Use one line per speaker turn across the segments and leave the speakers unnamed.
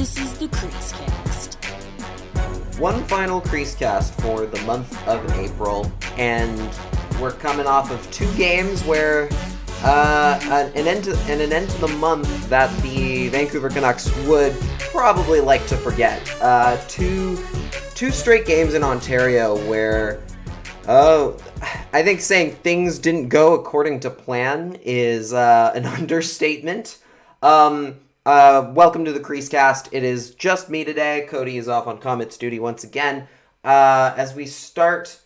This is the Creasecast.
One final Creasecast for the month of April, and we're coming off of two games where uh, an, an end to, and an end to the month that the Vancouver Canucks would probably like to forget. Uh, two two straight games in Ontario where oh I think saying things didn't go according to plan is uh, an understatement. Um, uh, welcome to the Creasecast. It is just me today. Cody is off on Comets duty once again. Uh, as we start,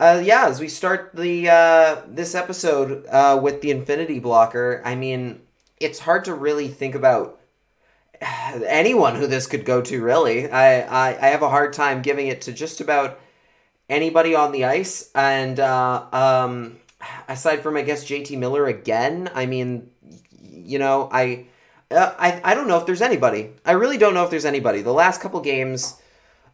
uh, yeah, as we start the uh, this episode uh, with the Infinity Blocker. I mean, it's hard to really think about anyone who this could go to. Really, I I, I have a hard time giving it to just about anybody on the ice, and uh, um, aside from I guess JT Miller again. I mean, you know, I. Uh, I, I don't know if there's anybody. I really don't know if there's anybody. The last couple games,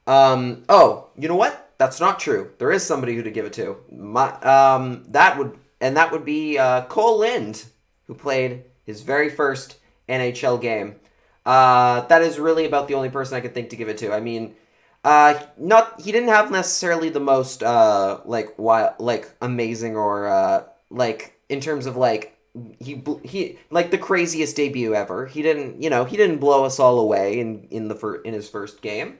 um, oh, you know what? That's not true. There is somebody who to give it to. My, um, that would and that would be uh, Kole Lind, who played his very first NHL game. Uh, that is really about the only person I could think to give it to. I mean, uh, not he didn't have necessarily the most uh, like wild, like amazing or uh, like in terms of like he he like the craziest debut ever. He didn't, you know, he didn't blow us all away in in the fir- in his first game.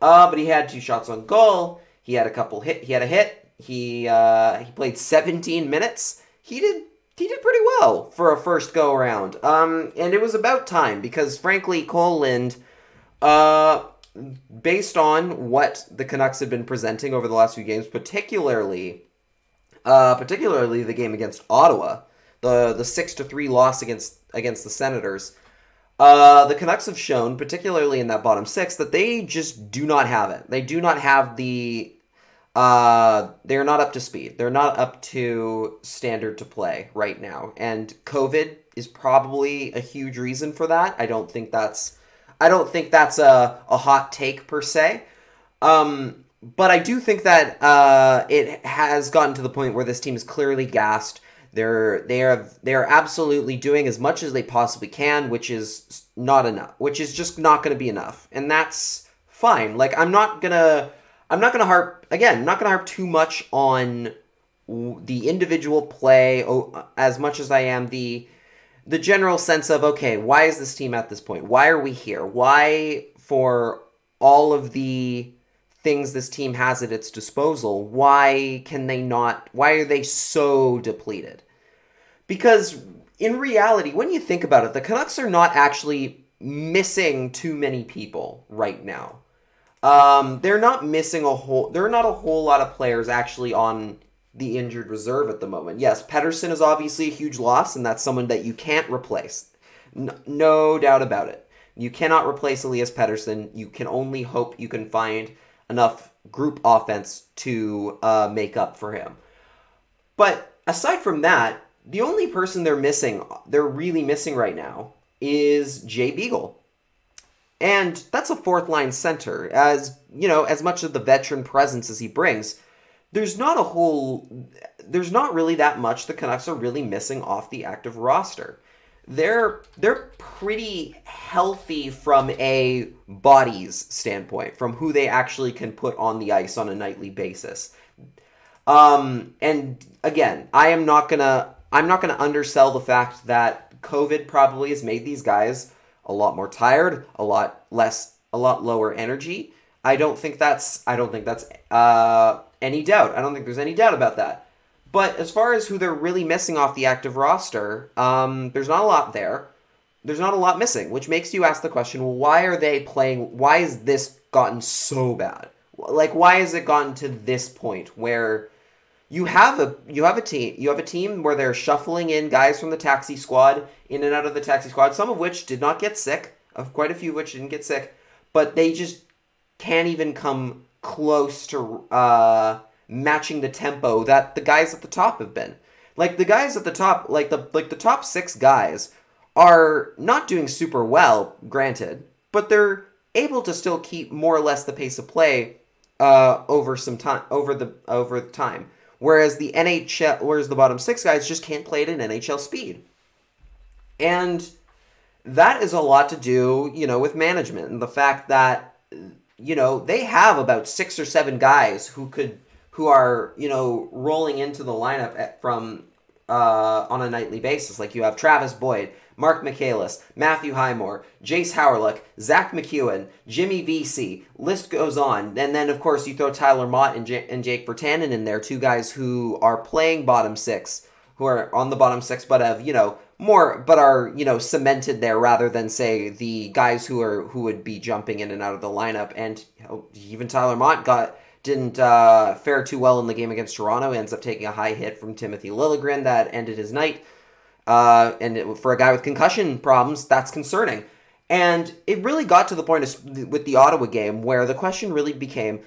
Uh, but he had two shots on goal. He had a couple hit. He had a hit. He uh, he played 17 minutes. He did he did pretty well for a first go around. Um, and it was about time because frankly, Kole Lind, uh, based on what the Canucks have been presenting over the last few games, particularly, uh, particularly the game against Ottawa the the six to three loss against against the Senators. Uh, the Canucks have shown, particularly in that bottom six, that they just do not have it. They do not have the. Uh, they're not up to speed. They're not up to standard to play right now, and COVID is probably a huge reason for that. I don't think that's. I don't think that's a, a hot take per se. Um, but I do think that uh, it has gotten to the point where this team is clearly gassed. They're they are they are absolutely doing as much as they possibly can, which is not enough. Which is just not going to be enough, and that's fine. Like I'm not gonna I'm not gonna harp again. I'm not gonna harp too much on the individual play as much as I am the the general sense of okay, why is this team at this point? Why are we here? Why for all of the things this team has at its disposal, why can they not? Why are they so depleted? Because in reality, when you think about it, the Canucks are not actually missing too many people right now. Um, they're not missing a whole. There are not a whole lot of players actually on the injured reserve at the moment. Yes, Pettersson is obviously a huge loss, and that's someone that you can't replace. No, no doubt about it. You cannot replace Elias Pettersson. You can only hope you can find enough group offense to uh, make up for him. But aside from that, the only person they're missing, they're really missing right now, is Jay Beagle. And that's a fourth line center. As you know, as much of the veteran presence as he brings, there's not a whole there's not really that much the Canucks are really missing off the active roster they're they're pretty healthy from a bodies standpoint, from who they actually can put on the ice on a nightly basis. Um, and again, I am not gonna I'm not gonna undersell the fact that COVID probably has made these guys a lot more tired, a lot less, a lot lower energy. I don't think that's I don't think that's uh, any doubt. I don't think there's any doubt about that. But as far as who they're really missing off the active roster, um, there's not a lot there. There's not a lot missing, which makes you ask the question: well, Why are they playing? Why is this gotten so bad? Like, why has it gotten to this point where you have a you have a team you have a team where they're shuffling in guys from the taxi squad in and out of the taxi squad, some of which did not get sick, of quite a few of which didn't get sick, but they just can't even come close to uh, matching the tempo that the guys at the top have been. Like the guys at the top, like the like the top 6 guys are not doing super well, granted, but they're able to still keep more or less the pace of play uh, over some time over the over the time. Whereas the NHL, whereas the bottom six guys just can't play at an NHL speed. And that is a lot to do, you know, with management and the fact that you know they have about six or seven guys who could who are you know rolling into the lineup at, from uh, on a nightly basis. Like you have Travis Boyd, Marc Michaelis, Matthew Highmore, Jayce Hawryluk, Zack MacEwen, Jimmy Vesey. List goes on. And then, of course, you throw Tyler Motte and, J- and Jake Virtanen in there, two guys who are playing bottom six, who are on the bottom six, but have, you know, more, but are, you know, cemented there rather than, say, the guys who are, who would be jumping in and out of the lineup. And you know, even Tyler Motte got, didn't uh, fare too well in the game against Toronto. He ends up taking a high hit from Timothy Liljegren that ended his night. Uh, and it, for a guy with concussion problems, that's concerning. And it really got to the point of, with the Ottawa game where the question really became,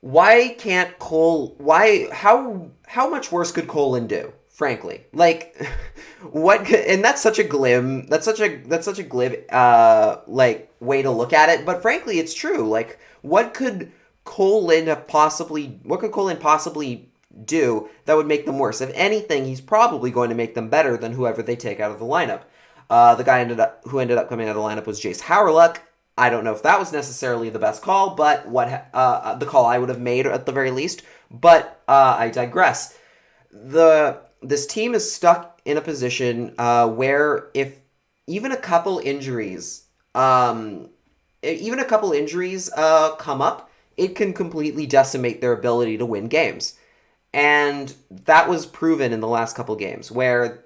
why can't Kole? Why? How? How much worse could Kole Lind do? Frankly, like, what? And that's such a glim. That's such a that's such a glib uh like way to look at it. But frankly, it's true. Like, what could Kole Lind have possibly? What could Kole Lind possibly do that would make them worse. If anything, he's probably going to make them better than whoever they take out of the lineup. Uh, the guy ended up who ended up coming out of the lineup was Jayce Hawryluk. I don't know if that was necessarily the best call, but what uh, uh, the call I would have made at the very least. But uh, I digress. The this team is stuck in a position uh, where if even a couple injuries, um, even a couple injuries uh, come up, it can completely decimate their ability to win games. And that was proven in the last couple games where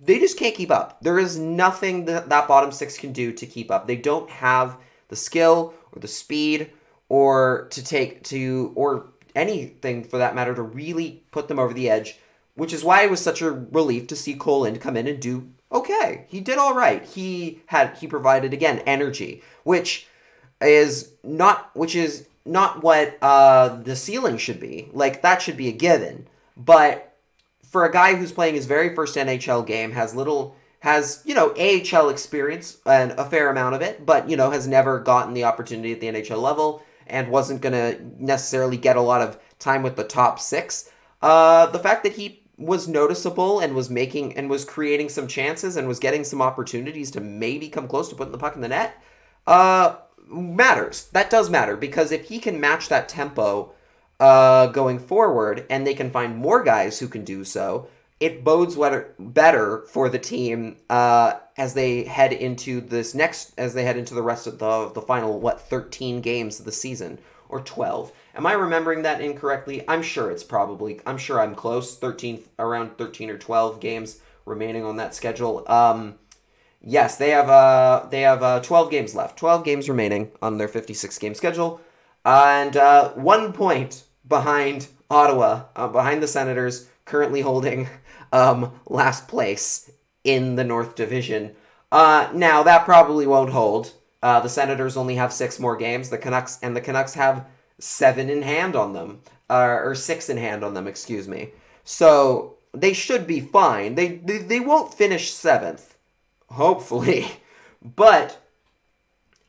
they just can't keep up. There is nothing that that bottom six can do to keep up. They don't have the skill or the speed or to take to or anything for that matter to really put them over the edge, which is why it was such a relief to see Kole Lind come in and do okay. He did all right. He had he provided again energy, which is not which is not what uh, the ceiling should be. Like that should be a given. But for a guy who's playing his very first NHL game, has little has you know AHL experience and a fair amount of it, but you know has never gotten the opportunity at the NHL level and wasn't gonna necessarily get a lot of time with the top six. Uh, the fact that he was noticeable and was making and was creating some chances and was getting some opportunities to maybe come close to putting the puck in the net. Uh, matters. That does matter because if he can match that tempo uh, going forward and they can find more guys who can do so, it bodes better for the team uh, as they head into this next, as they head into the rest of the, the final, what, 13 games of the season or 12. Am I remembering that incorrectly? I'm sure it's probably, I'm sure I'm close. 13, around 13 or 12 games remaining on that schedule. Um, Yes, they have uh they have uh, 12 games left. 12 games remaining on their 56 game schedule. And uh, one point behind Ottawa, uh, behind the Senators, currently holding um, last place in the North Division. Uh, now that probably won't hold. Uh, the Senators only have six more games. The Canucks and the Canucks have seven in hand on them, or six in hand on them. Excuse me. So they should be fine. They they, they won't finish seventh hopefully. But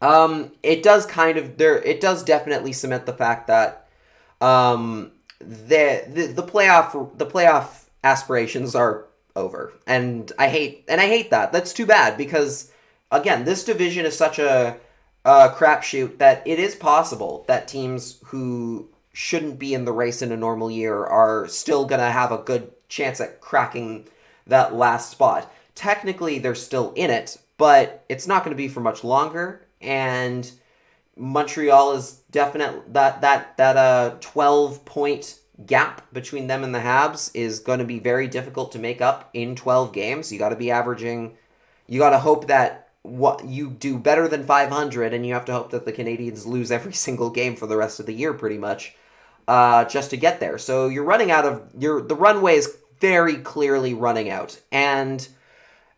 um, it does kind of there. It does definitely cement the fact that um, the, the the playoff the playoff aspirations are over, and I hate and I hate that. That's too bad because again, this division is such a, a crapshoot that it is possible that teams who shouldn't be in the race in a normal year are still gonna have a good chance at cracking that last spot technically they're still in it, but it's not going to be for much longer. And Montreal is definite that that that uh 12 point gap between them and the Habs is going to be very difficult to make up in 12 games. You got to be averaging you got to hope that what you do better than 500 and you have to hope that the Canadiens lose every single game for the rest of the year pretty much uh, just to get there. So you're running out of your the runway is very clearly running out. And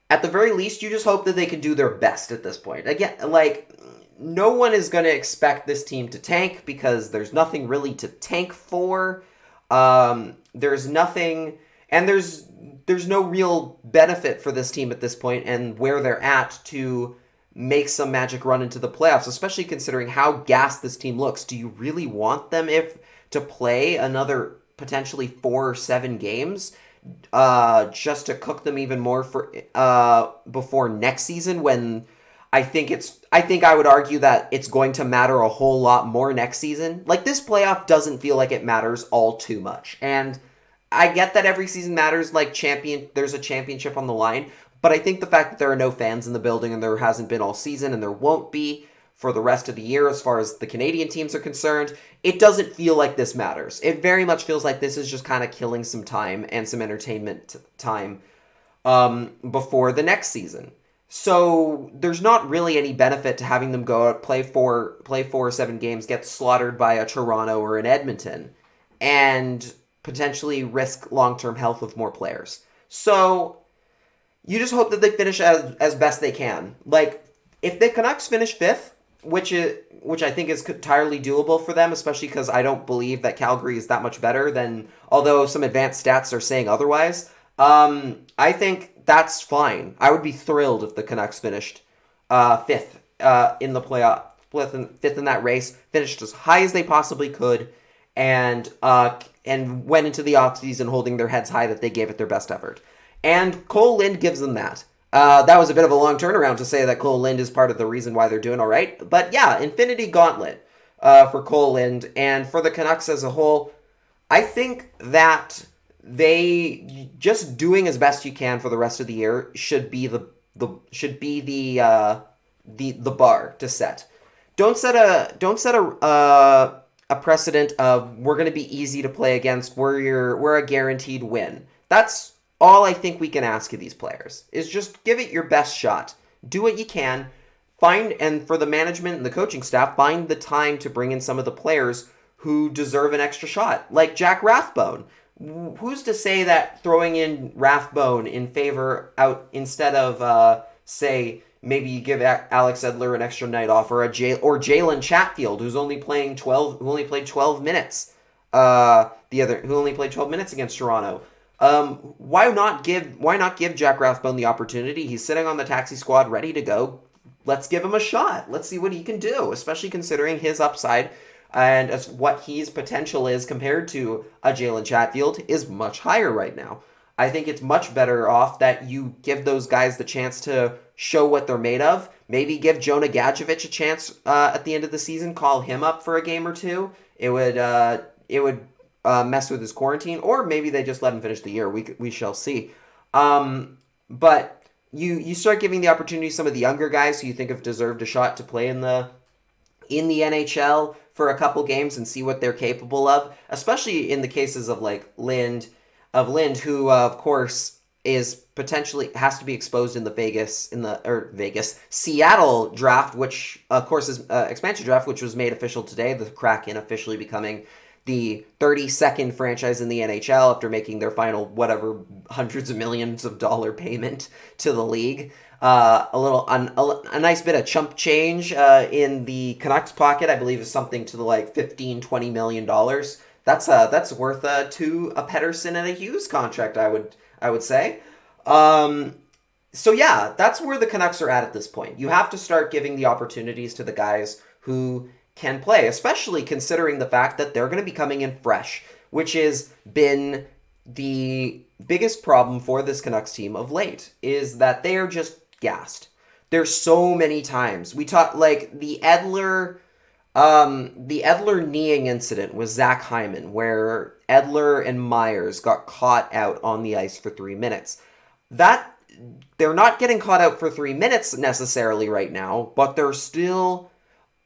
at the very least, you just hope that they can do their best at this point. Again, like, no one is going to expect this team to tank because there's nothing really to tank for. Um, there's nothing, and there's there's no real benefit for this team at this point and where they're at to make some magic run into the playoffs, especially considering how gassed this team looks. Do you really want them if to play another potentially four or seven games? Uh, just to cook them even more for uh, before next season when I think it's I think I would argue that it's going to matter a whole lot more next season. Like this playoff doesn't feel like it matters all too much. And I get that every season matters like champion there's a championship on the line, but I think the fact that there are no fans in the building and there hasn't been all season and there won't be for the rest of the year as far as the Canadian teams are concerned, it doesn't feel like this matters. It very much feels like this is just kind of killing some time and some entertainment time um, before the next season. So there's not really any benefit to having them go out play four play four or seven games, get slaughtered by a Toronto or an Edmonton, and potentially risk long term health of more players. So you just hope that they finish as as best they can. Like if the Canucks finish fifth, which is which I think is entirely doable for them, especially because I don't believe that Calgary is that much better than although some advanced stats are saying otherwise. Um, I think that's fine. I would be thrilled if the Canucks finished uh, fifth uh, in the playoff, fifth in, fifth in that race, finished as high as they possibly could, and uh, and went into the offseason holding their heads high that they gave it their best effort. And Kole Lind gives them that. Uh, that was a bit of a long turnaround to say that Kole Lind is part of the reason why they're doing all right. But yeah, Infinity Gauntlet uh, for Kole Lind and for the Canucks as a whole. I think that they just doing as best you can for the rest of the year should be the the should be the uh, the the bar to set. Don't set a don't set a uh, a precedent of we're going to be easy to play against. We're your we're a guaranteed win. That's all I think we can ask of these players is just give it your best shot. Do what you can. Find and for the management and the coaching staff, find the time to bring in some of the players who deserve an extra shot, like Jack Rathbone who's to say that throwing in Rathbone in favor out instead of uh, say maybe you give Alex Edler an extra night off or a J- or Jalen Chatfield who's only playing twelve who only played twelve minutes uh, the other who only played twelve minutes against Toronto. Um, why not give why not give Jack Rathbone the opportunity? He's sitting on the taxi squad ready to go. Let's give him a shot. Let's see what he can do, especially considering his upside and as what his potential is compared to a Jalen Chatfield is much higher right now. I think it's much better off that you give those guys the chance to show what they're made of. Maybe give Jonah Gadjovich a chance uh, at the end of the season. Call him up for a game or two. It would uh, it would uh, mess with his quarantine, or maybe they just let him finish the year. We we shall see. Um, but you you start giving the opportunity some of the younger guys who you think have deserved a shot to play in the in the NHL for a couple games and see what they're capable of, especially in the cases of like Lind, of Lind, who uh, of course is potentially has to be exposed in the Vegas in the or Vegas Seattle draft, which of course is uh, expansion draft, which was made official today. The Kraken officially becoming the 32nd franchise in the NHL after making their final whatever hundreds of millions of dollar payment to the league uh, a little un, a, a, nice bit of chump change uh, in the Canucks pocket. I believe is something to the like 15, 20 million dollars. That's uh that's worth uh to a Pettersson and a Hughes contract. I would I would say. Um, so yeah, that's where the Canucks are at at this point. You have to start giving the opportunities to the guys who can play, especially considering the fact that they're going to be coming in fresh, which has been the biggest problem for this Canucks team of late is that they are just gassed. There's so many times we talk like the Edler, um, the Edler kneeing incident with Zach Hyman, where Edler and Myers got caught out on the ice for three minutes. That they're not getting caught out for three minutes necessarily right now, but they're still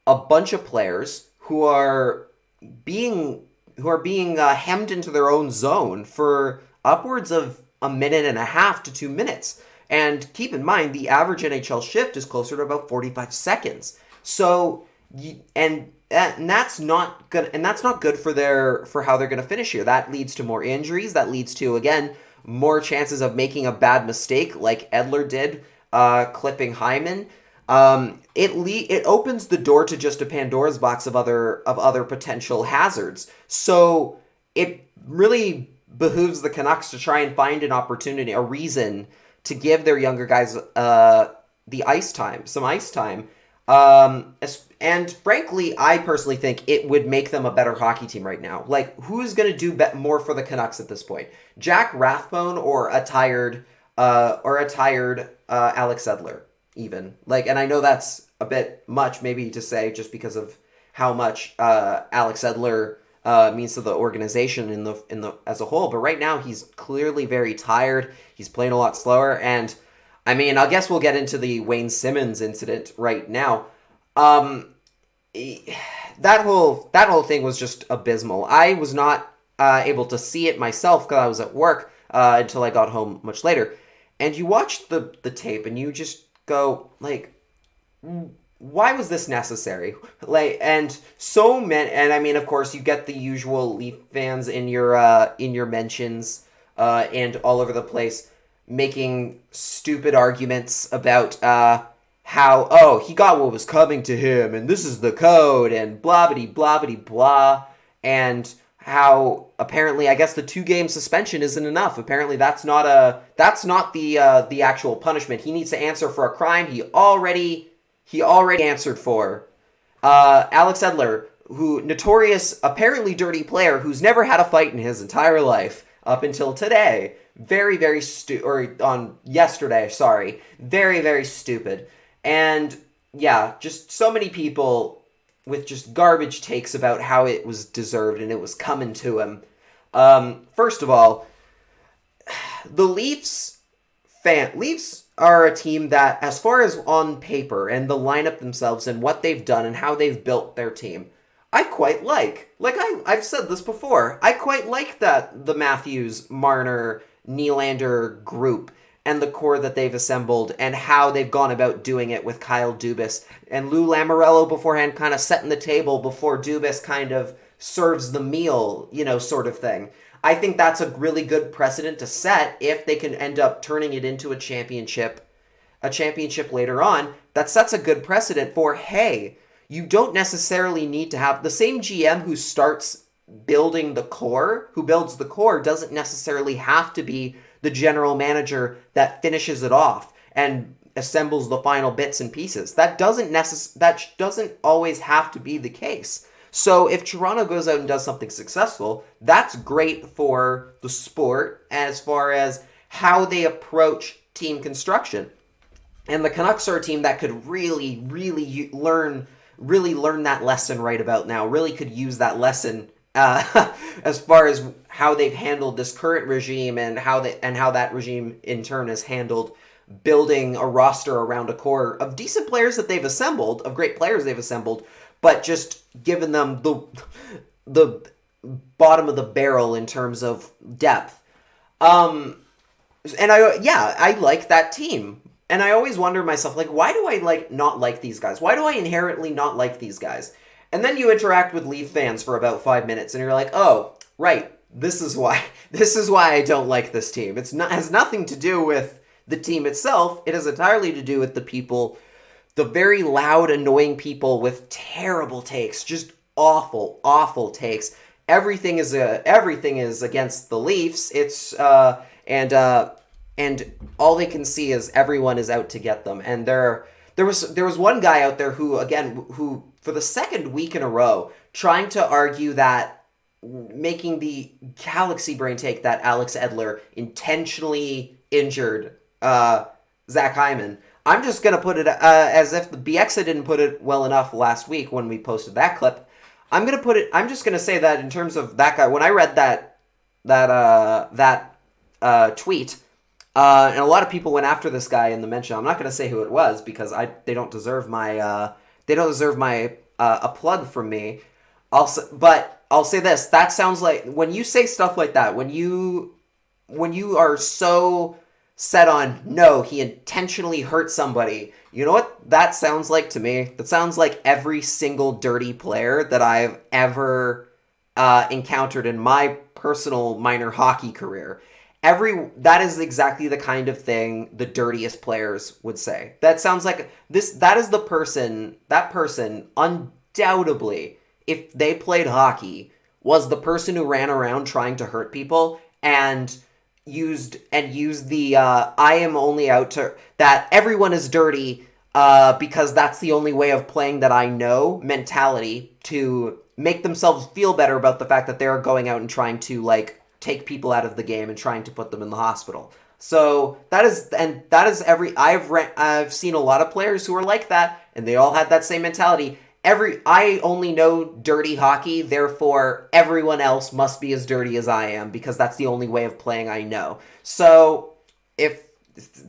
a bunch of players who are being who are being uh, hemmed into their own zone for upwards of a minute and a half to two minutes. And keep in mind, the average NHL shift is closer to about 45 seconds. So, and and that's not good and that's not good for their for how they're going to finish here that leads to more injuries that leads to again more chances of making a bad mistake like edler did uh, clipping hyman um, it le- it opens the door to just a pandora's box of other of other potential hazards so it really behooves the canucks to try and find an opportunity a reason to give their younger guys uh, the ice time, some ice time. Um, and frankly, I personally think it would make them a better hockey team right now. Like, who's going to do be- more for the Canucks at this point? Jack Rathbone or a tired, uh, or a tired uh, Alex Edler, even like. And I know that's a bit much, maybe to say, just because of how much uh, Alex Edler uh, means to the organization in the in the as a whole. But right now, he's clearly very tired. He's playing a lot slower, and I mean, I guess we'll get into the Wayne Simmonds incident right now. Um, that whole that whole thing was just abysmal. I was not uh, able to see it myself because I was at work uh, until I got home much later. And you watch the the tape and you just go like, why was this necessary? Like, and so many, and I mean, of course, you get the usual Leaf fans in your uh, in your mentions uh, and all over the place making stupid arguments about uh, how oh he got what was coming to him and this is the code and blah blah blah blah blah and how apparently I guess the two game suspension isn't enough. Apparently that's not a that's not the uh, the actual punishment. He needs to answer for a crime he already he already answered for. Uh, Alex Edler, who notorious apparently dirty player who's never had a fight in his entire life up until today. Very very stu or on yesterday, sorry. Very very stupid. And yeah, just so many people with just garbage takes about how it was deserved and it was coming to him. Um, first of all, the Leafs fan Leafs are a team that, as far as on paper and the lineup themselves and what they've done and how they've built their team, I quite like. Like I, I've said this before, I quite like that the Matthews, Marner, Nylander group and the core that they've assembled and how they've gone about doing it with Kyle Dubas and Lou Lamoriello beforehand kind of setting the table before Dubas kind of serves the meal, you know, sort of thing. I think that's a really good precedent to set if they can end up turning it into a championship, a championship later on. That sets a good precedent for hey, you don't necessarily need to have the same GM who starts building the core, who builds the core doesn't necessarily have to be the general manager that finishes it off and assembles the final bits and pieces. That doesn't necess- that doesn't always have to be the case. So if Toronto goes out and does something successful, that's great for the sport as far as how they approach team construction. And the Canucks are a team that could really, really learn, really learn that lesson right about now. Really could use that lesson uh, as far as how they've handled this current regime and how they and how that regime in turn has handled building a roster around a core of decent players that they've assembled, of great players they've assembled, but just given them the the bottom of the barrel in terms of depth. Um, and I yeah, I like that team. And I always wonder myself like why do I like not like these guys? Why do I inherently not like these guys? And then you interact with Leaf fans for about 5 minutes and you're like, "Oh, right. This is why this is why I don't like this team. It's not has nothing to do with the team itself. It has entirely to do with the people, the very loud, annoying people with terrible takes, just awful, awful takes. Everything is a everything is against the Leafs. It's uh and uh and all they can see is everyone is out to get them. And there there was there was one guy out there who again who for the second week in a row trying to argue that making the galaxy brain take that Alex Edler intentionally injured uh, Zach Hyman. I'm just gonna put it uh, as if the BXA didn't put it well enough last week when we posted that clip. I'm gonna put it. I'm just gonna say that in terms of that guy. When I read that that uh, that uh, tweet, uh, and a lot of people went after this guy in the mention. I'm not gonna say who it was because I they don't deserve my uh, they don't deserve my uh, a plug from me. Also, but I'll say this: that sounds like when you say stuff like that, when you when you are so set on no, he intentionally hurt somebody. You know what that sounds like to me? That sounds like every single dirty player that I've ever uh, encountered in my personal minor hockey career. Every that is exactly the kind of thing the dirtiest players would say. That sounds like this. That is the person. That person undoubtedly, if they played hockey, was the person who ran around trying to hurt people and used and used the uh, I am only out to that everyone is dirty uh, because that's the only way of playing that I know mentality to make themselves feel better about the fact that they're going out and trying to like take people out of the game and trying to put them in the hospital. So that is and that is every I've re- I've seen a lot of players who are like that and they all had that same mentality. Every I only know dirty hockey, therefore everyone else must be as dirty as I am because that's the only way of playing I know. So if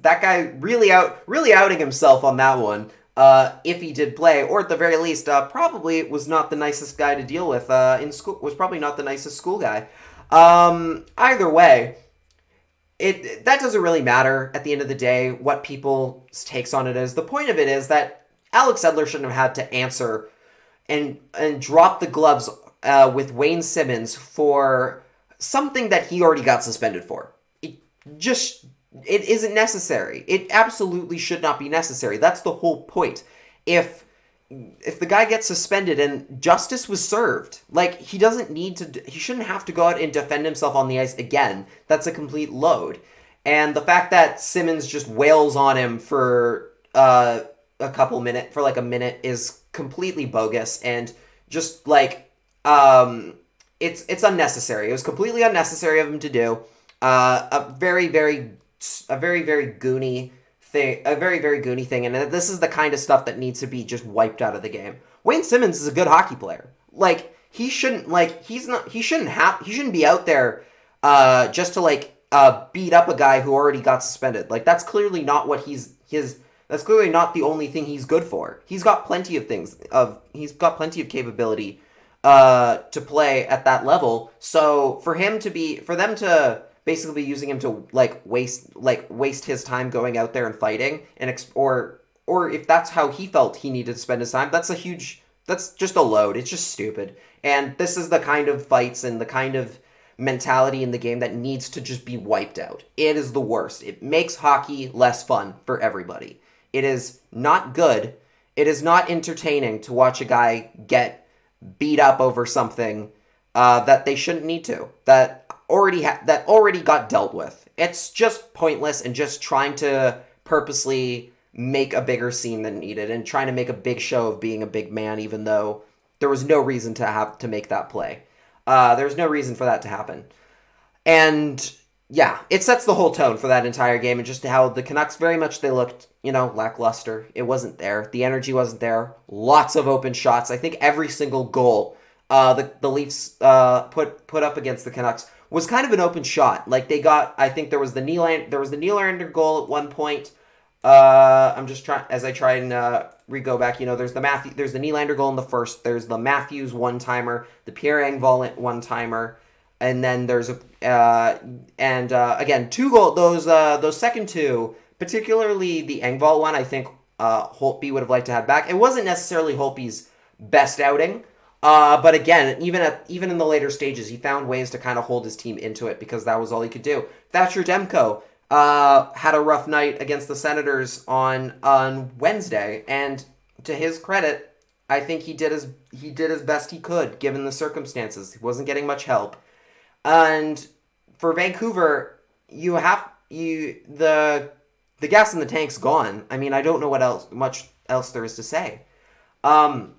that guy really out really outing himself on that one, uh, if he did play, or at the very least, uh, probably was not the nicest guy to deal with uh, in school. Was probably not the nicest school guy. Um, either way, it that doesn't really matter at the end of the day what people's takes on it is. The point of it is that Alex Edler shouldn't have had to answer and and drop the gloves uh, with Wayne Simmonds for something that he already got suspended for. It just it isn't necessary. It absolutely should not be necessary. That's the whole point. If if the guy gets suspended and justice was served, like he doesn't need to he shouldn't have to go out and defend himself on the ice again. That's a complete load. And the fact that Simmonds just wails on him for uh, a couple minute for like a minute is completely bogus and just like um it's it's unnecessary. It was completely unnecessary of him to do. Uh, a very very a very very goony thing, a very very goony thing, and this is the kind of stuff that needs to be just wiped out of the game. Wayne Simmonds is a good hockey player. Like he shouldn't like he's not he shouldn't have he shouldn't be out there uh, just to like uh, beat up a guy who already got suspended. Like that's clearly not what he's his. That's clearly not the only thing he's good for. He's got plenty of things of he's got plenty of capability uh, to play at that level. So for him to be for them to basically using him to like waste like waste his time going out there and fighting and or or if that's how he felt he needed to spend his time that's a huge that's just a load. It's just stupid. And this is the kind of fights and the kind of mentality in the game that needs to just be wiped out. It is the worst. It makes hockey less fun for everybody. It is not good. It is not entertaining to watch a guy get beat up over something uh, that they shouldn't need to that already ha- that already got dealt with. It's just pointless and just trying to purposely make a bigger scene than needed and trying to make a big show of being a big man, even though there was no reason to have to make that play. Uh, there's no reason for that to happen, and yeah, it sets the whole tone for that entire game and just how the Canucks very much they looked, you know, lackluster. It wasn't there. The energy wasn't there. Lots of open shots. I think every single goal uh, the the Leafs uh, put put up against the Canucks was kind of an open shot. Like they got, I think there was the Nylander, there was the Nylander goal at one point. Uh, I'm just trying as I try and uh, re go back. You know, there's the Matthew, there's the Nylander goal in the first. There's the Matthews one timer, the Pierre Engvall one timer, and then there's a uh, and uh, again two goal those uh, those second two, particularly the Engvall one. I think uh, Holtby would have liked to have back. It wasn't necessarily Holtby's best outing. Uh, but again, even at even in the later stages, he found ways to kind of hold his team into it because that was all he could do. Thatcher Demko uh, had a rough night against the Senators on on Wednesday, and to his credit, I think he did as he did as best he could given the circumstances. He wasn't getting much help, and for Vancouver, you have you the the gas in the tank's gone. I mean, I don't know what else much else there is to say. Um,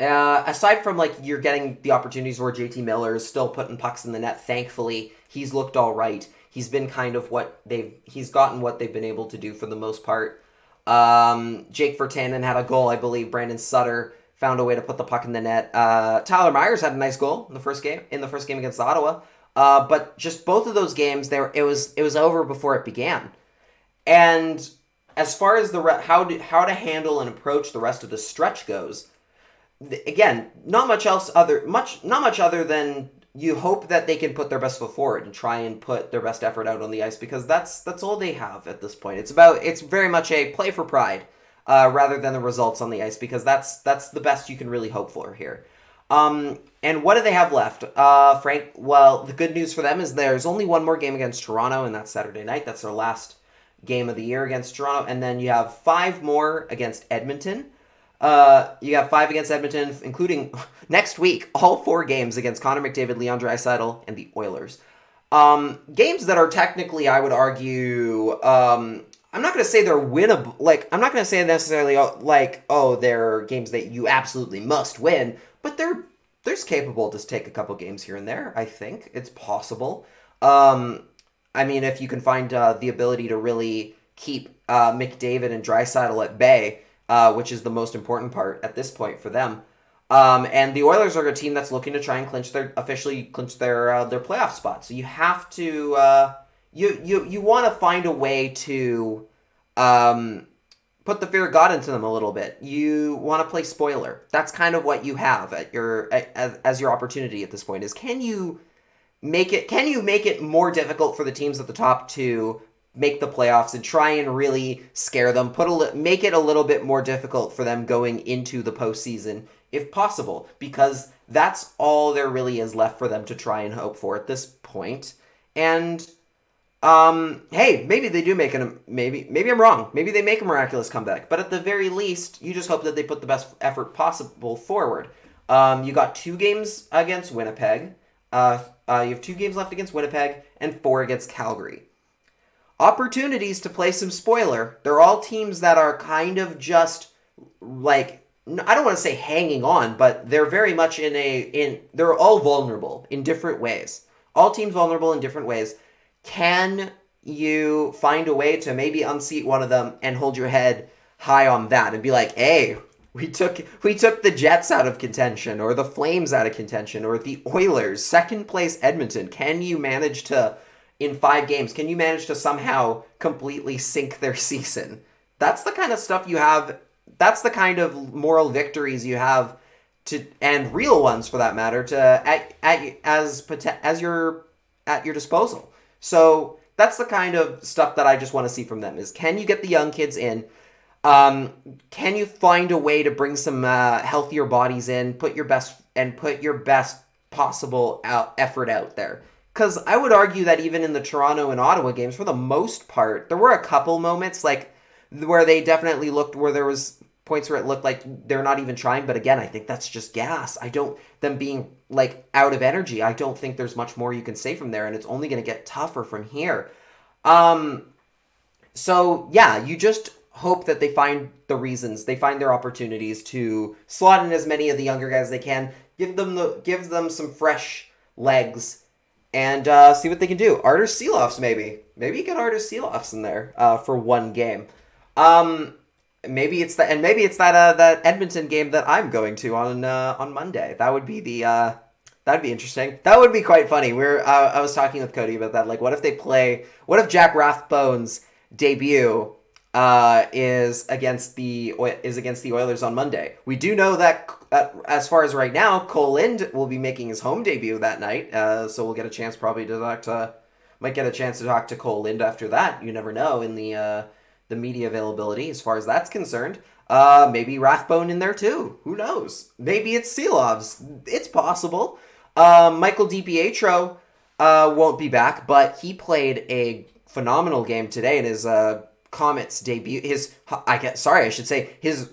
uh, aside from like you're getting the opportunities where JT Miller is still putting pucks in the net, thankfully he's looked all right. He's been kind of what they've he's gotten what they've been able to do for the most part. Um, Jake Virtanen had a goal, I believe. Brandon Sutter found a way to put the puck in the net. Uh, Tyler Myers had a nice goal in the first game in the first game against Ottawa. Uh, but just both of those games, there it was it was over before it began. And as far as the re- how to how to handle and approach the rest of the stretch goes, again, not much else other much not much other than you hope that they can put their best foot forward and try and put their best effort out on the ice because that's that's all they have at this point. It's about it's very much a play for pride uh, rather than the results on the ice because that's that's the best you can really hope for here. Um, and what do they have left? Uh, Frank, well, the good news for them is there's only one more game against Toronto, and that's Saturday night. That's their last game of the year against Toronto. And then you have five more against Edmonton, uh, you got five against Edmonton, including next week, all four games against Connor McDavid, Leon Draisaitl, and the Oilers. Um, games that are technically, I would argue, um, I'm not going to say they're winnable. Like, I'm not going to say necessarily oh, like, oh, they're games that you absolutely must win, but they're there's capable to take a couple games here and there. I think it's possible. Um, I mean, if you can find uh, the ability to really keep uh, McDavid and Draisaitl at bay, uh, which is the most important part at this point for them. Um, and the Oilers are a team that's looking to try and clinch their officially clinch their uh, their playoff spot. So you have to uh, you you you want to find a way to um, put the fear of God into them a little bit. You want to play spoiler. That's kind of what you have at your as, as your opportunity at this point. Is can you make it can you make it more difficult for the teams at the top to make the playoffs and try and really scare them put a make it a little bit more difficult for them going into the postseason if possible, because that's all there really is left for them to try and hope for at this point. And um, hey, maybe they do make an maybe maybe I'm wrong. Maybe they make a miraculous comeback, but at the very least, you just hope that they put the best effort possible forward. Um, you got two games against Winnipeg. Uh, uh, you have two games left against Winnipeg and four against Calgary. Opportunities to play some spoiler. They're all teams that are kind of just like I don't want to say hanging on, but they're very much in a in they're all vulnerable in different ways. All teams vulnerable in different ways. Can you find a way to maybe unseat one of them and hold your head high on that and be like, "Hey, we took we took the Jets out of contention or the Flames out of contention or the Oilers, second place Edmonton. Can you manage to in 5 games, can you manage to somehow completely sink their season?" That's the kind of stuff you have that's the kind of moral victories you have to and real ones for that matter to at, at as as your at your disposal. So that's the kind of stuff that I just want to see from them is can you get the young kids in? Um, can you find a way to bring some uh, healthier bodies in, put your best and put your best possible out, effort out there? Because I would argue that even in the Toronto and Ottawa games, for the most part, there were a couple moments like where they definitely looked where there was points where it looked like they're not even trying but again i think that's just gas. I don't them being like out of energy i don't think there's much more you can say from there and it's only going to get tougher from here. Um so yeah you just hope that they find the reasons they find their opportunities to slot in as many of the younger guys they can give them the give them some fresh legs and uh, see what they can do. Artur Silovs, maybe. Maybe you get Artur Silovs in there uh, for one game. Um, maybe it's that, and maybe it's that uh, that Edmonton game that I'm going to on uh, on Monday. That would be the uh, that'd be interesting. That would be quite funny. We're uh, I was talking with Cody about that. Like, what if they play? What if Jack Rathbone's debut uh, is against the is against the Oilers on Monday? We do know that uh, as far as right now, Kole Lind will be making his home debut that night. Uh, so we'll get a chance probably to talk to might get a chance to talk to Kole Lind after that. You never know in the uh, the media availability as far as that's concerned. Uh, maybe Rathbone in there too. Who knows? Maybe it's Silovs. It's possible. Uh, Michael DiPietro uh, won't be back, but he played a phenomenal game today in his uh, Comets debut. His I get sorry, I should say his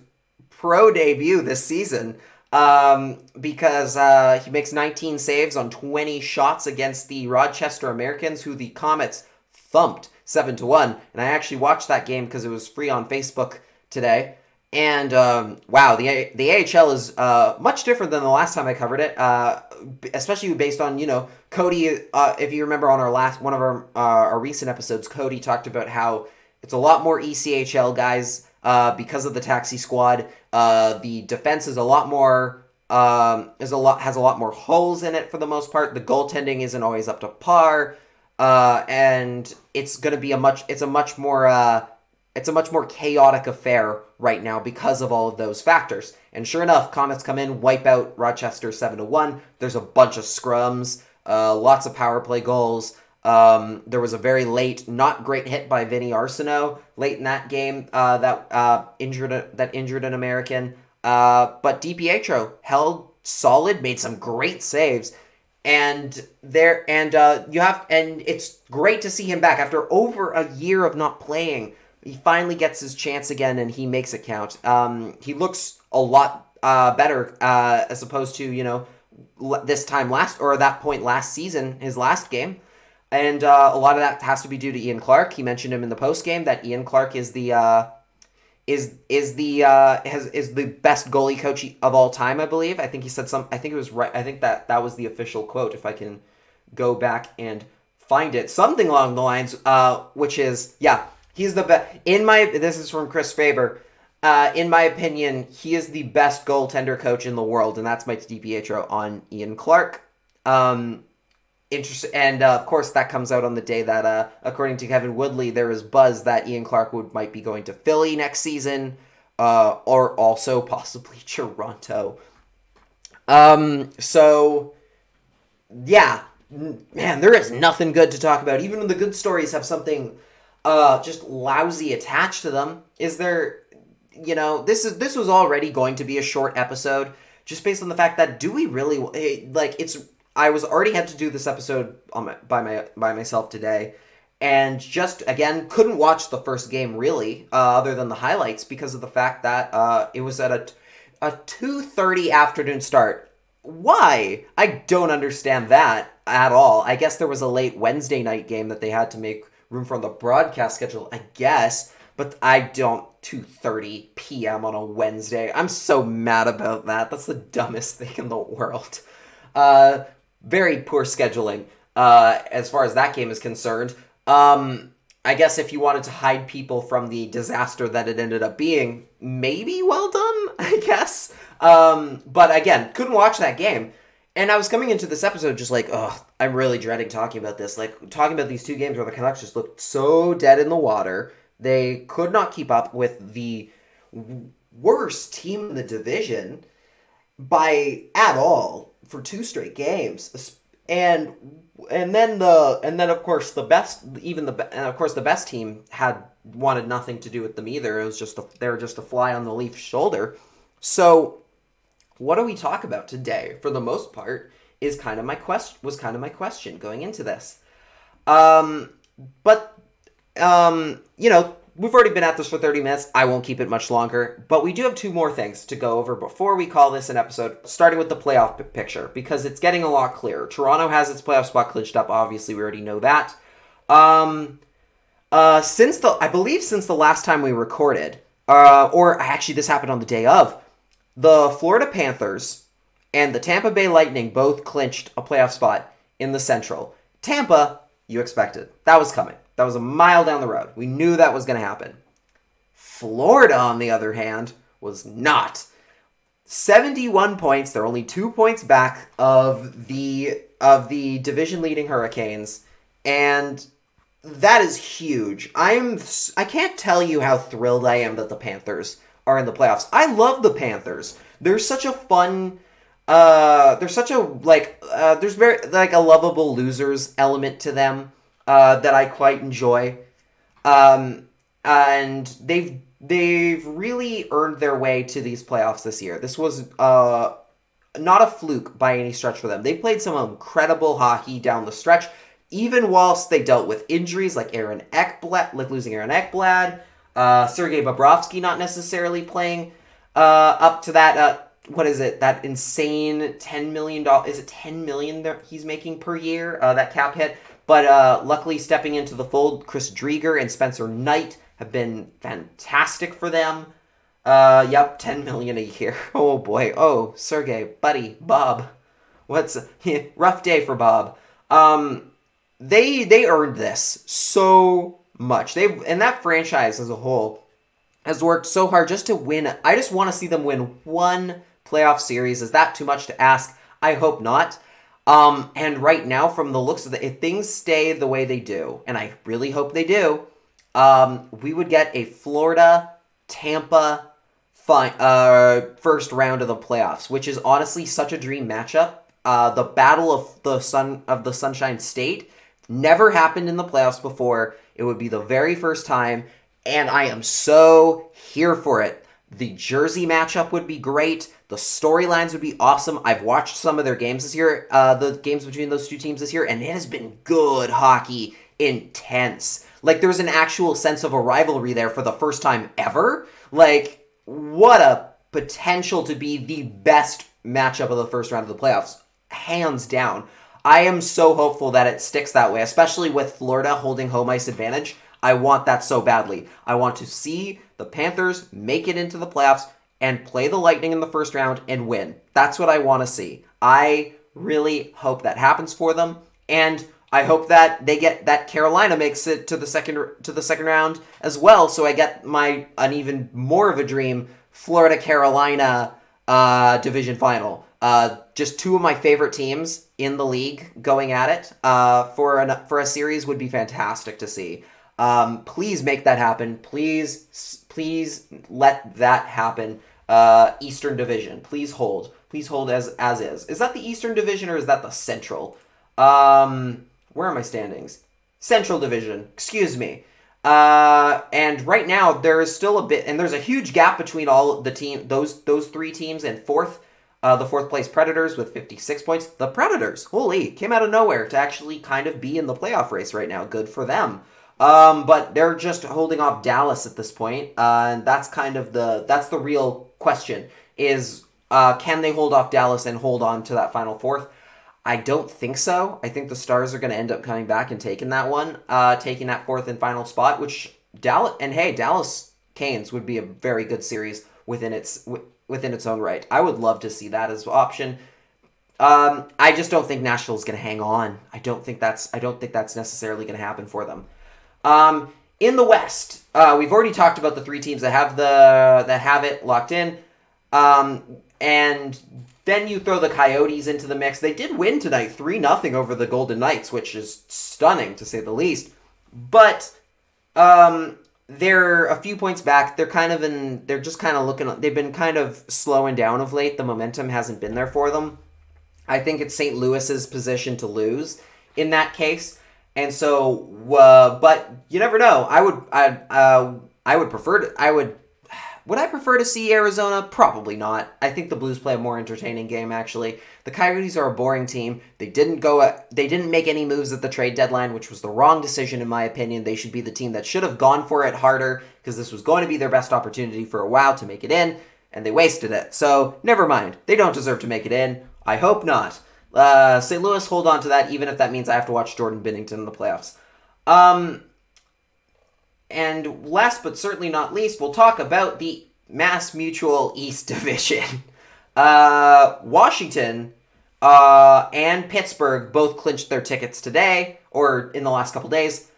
pro debut this season. Um, because uh, he makes 19 saves on 20 shots against the Rochester Americans, who the Comets thumped seven to one. And I actually watched that game because it was free on Facebook today. And um, wow, the the AHL is uh, much different than the last time I covered it, uh, especially based on you know Cody. Uh, if you remember on our last one of our uh, our recent episodes, Cody talked about how it's a lot more ECHL guys uh, because of the taxi squad. Uh, the defense is a lot more um, is a lot has a lot more holes in it for the most part. The goaltending isn't always up to par uh, and it's going to be a much it's a much more uh, it's a much more chaotic affair right now because of all of those factors. And sure enough, Comets come in, wipe out Rochester seven to one. There's a bunch of scrums, uh, lots of power play goals. Um, there was a very late, not great hit by Vinny Arseneau late in that game uh, that uh, injured a, that injured an American. Uh, but DiPietro held solid, made some great saves and there and uh, you have and it's great to see him back after over a year of not playing. He finally gets his chance again, and he makes it count. Um, he looks a lot uh, better uh, as opposed to you know this time last or that point last season, his last game. And uh, a lot of that has to be due to Ian Clark. He mentioned him in the post game that Ian Clark is the uh, is is the uh, has is the best goalie coach of all time. I believe. I think he said some. I think it was right. I think that that was the official quote. If I can go back and find it, something along the lines, uh, which is yeah, he's the best. In my this is from Chris Faber. Uh, in my opinion, he is the best goaltender coach in the world, and that's Mike DiPietro on Ian Clark. Um, interesting, and uh, of course that comes out on the day that, uh, according to Kevin Woodley, there is buzz that Ian Clark would might be going to Philly next season, uh, or also possibly Toronto. Um, so yeah, man, there is nothing good to talk about. Even when the good stories have something uh, just lousy attached to them, is there? You know, this is this was already going to be a short episode, just based on the fact that do we really eh, like? It's I was already had to do this episode on my, by my by myself today, and just again couldn't watch the first game really, uh, other than the highlights because of the fact that uh, it was at a a two thirty afternoon start. Why? I don't understand that at all. I guess there was a late Wednesday night game that they had to make room for on the broadcast schedule. I guess, but I don't. 2:30 p.m. on a Wednesday. I'm so mad about that. That's the dumbest thing in the world. Uh, very poor scheduling uh, as far as that game is concerned. Um, I guess if you wanted to hide people from the disaster that it ended up being, maybe well done, I guess. Um, but again, couldn't watch that game. And I was coming into this episode just like, oh, I'm really dreading talking about this. Like, talking about these two games where the Canucks just looked so dead in the water. They could not keep up with the worst team in the division by at all for two straight games, and and then the and then of course the best even the and of course the best team had wanted nothing to do with them either. It was just they were just a fly on the Leafs shoulder. So what do we talk about today? For the most part, is kind of my quest was kind of my question going into this. Um, but um, you know, we've already been at this for 30 minutes. I won't keep it much longer, but we do have two more things to go over before we call this an episode, starting with the playoff p- picture, because it's getting a lot clearer. Toronto has its playoff spot clinched up. Obviously, we already know that. Um, uh, since the, I believe since the last time we recorded, uh, or actually this happened on the day of, the Florida Panthers and the Tampa Bay Lightning both clinched a playoff spot in the Central. Tampa, you expected. That was coming. That was a mile down the road. We knew that was going to happen. Florida, on the other hand, was not. 71 points. They're only two points back of the of the division leading Hurricanes, and that is huge. I'm I can't tell you how thrilled I am that the Panthers are in the playoffs. I love the Panthers. They're such a fun uh there's such a like uh there's very like a lovable losers element to them uh that I quite enjoy. Um and they've they've really earned their way to these playoffs this year. This was uh not a fluke by any stretch for them. They played some incredible hockey down the stretch, even whilst they dealt with injuries like Aaron Ekblad, like losing Aaron Ekblad, uh, Sergei Bobrovsky not necessarily playing uh, up to that. Uh, what is it? That insane ten million dollars? Is it ten million that he's making per year? Uh, that cap hit. But uh, luckily, stepping into the fold, Chris Driedger and Spencer Knight have been fantastic for them. Uh, yep, ten million a year. Oh boy. Oh, Sergey, buddy, Bob. What's rough day for Bob? Um, they they earned this so much. They and that franchise as a whole has worked so hard just to win. I just want to see them win one playoff series. Is that too much to ask? I hope not. Um, and right now, from the looks of it, if things stay the way they do, and I really hope they do, um, we would get a Florida Tampa fi- uh, first round of the playoffs, which is honestly such a dream matchup. Uh, the battle of the sun of the Sunshine State never happened in the playoffs before. It would be the very first time, and I am so here for it. The Jersey matchup would be great. The storylines would be awesome. I've watched some of their games this year, uh, the games between those two teams this year, and it has been good hockey, intense. Like there's an actual sense of a rivalry there for the first time ever. Like what a potential to be the best matchup of the first round of the playoffs, hands down. I am so hopeful that it sticks that way, especially with Florida holding home ice advantage. I want that so badly. I want to see the Panthers make it into the playoffs and play the Lightning in the first round and win. That's what I want to see. I really hope that happens for them and I hope that they get that Carolina makes it to the second to the second round as well so I get my an even more of a dream Florida Carolina uh, division final. Uh, just two of my favorite teams in the league going at it uh, for an, for a series would be fantastic to see. Um, please make that happen. Please, please let that happen. Uh, Eastern Division, please hold. Please hold as as is. Is that the Eastern Division or is that the Central? Um, where are my standings? Central Division. Excuse me. Uh, and right now there is still a bit, and there's a huge gap between all the team, those those three teams, and fourth, uh, the fourth place Predators with 56 points. The Predators, holy, came out of nowhere to actually kind of be in the playoff race right now. Good for them. Um, but they're just holding off Dallas at this point, uh, and that's kind of the that's the real question: is uh, can they hold off Dallas and hold on to that final fourth? I don't think so. I think the Stars are going to end up coming back and taking that one, uh, taking that fourth and final spot. Which Dallas and hey, Dallas Canes would be a very good series within its within its own right. I would love to see that as option. Um, I just don't think Nashville's going to hang on. I don't think that's I don't think that's necessarily going to happen for them. Um, in the West, uh, we've already talked about the three teams that have the that have it locked in, um, and then you throw the Coyotes into the mix. They did win tonight, three nothing over the Golden Knights, which is stunning to say the least. But um, they're a few points back. They're kind of in. They're just kind of looking. They've been kind of slowing down of late. The momentum hasn't been there for them. I think it's St. Louis's position to lose in that case. And so, uh, but you never know. I would, I, uh, I would prefer to, I would, would I prefer to see Arizona? Probably not. I think the Blues play a more entertaining game. Actually, the Coyotes are a boring team. They didn't go, uh, they didn't make any moves at the trade deadline, which was the wrong decision in my opinion. They should be the team that should have gone for it harder because this was going to be their best opportunity for a while to make it in, and they wasted it. So never mind. They don't deserve to make it in. I hope not. Uh, St. Louis hold on to that, even if that means I have to watch Jordan Binnington in the playoffs. Um, and last but certainly not least, we'll talk about the Mass Mutual East Division. Uh, Washington uh, and Pittsburgh both clinched their tickets today, or in the last couple days.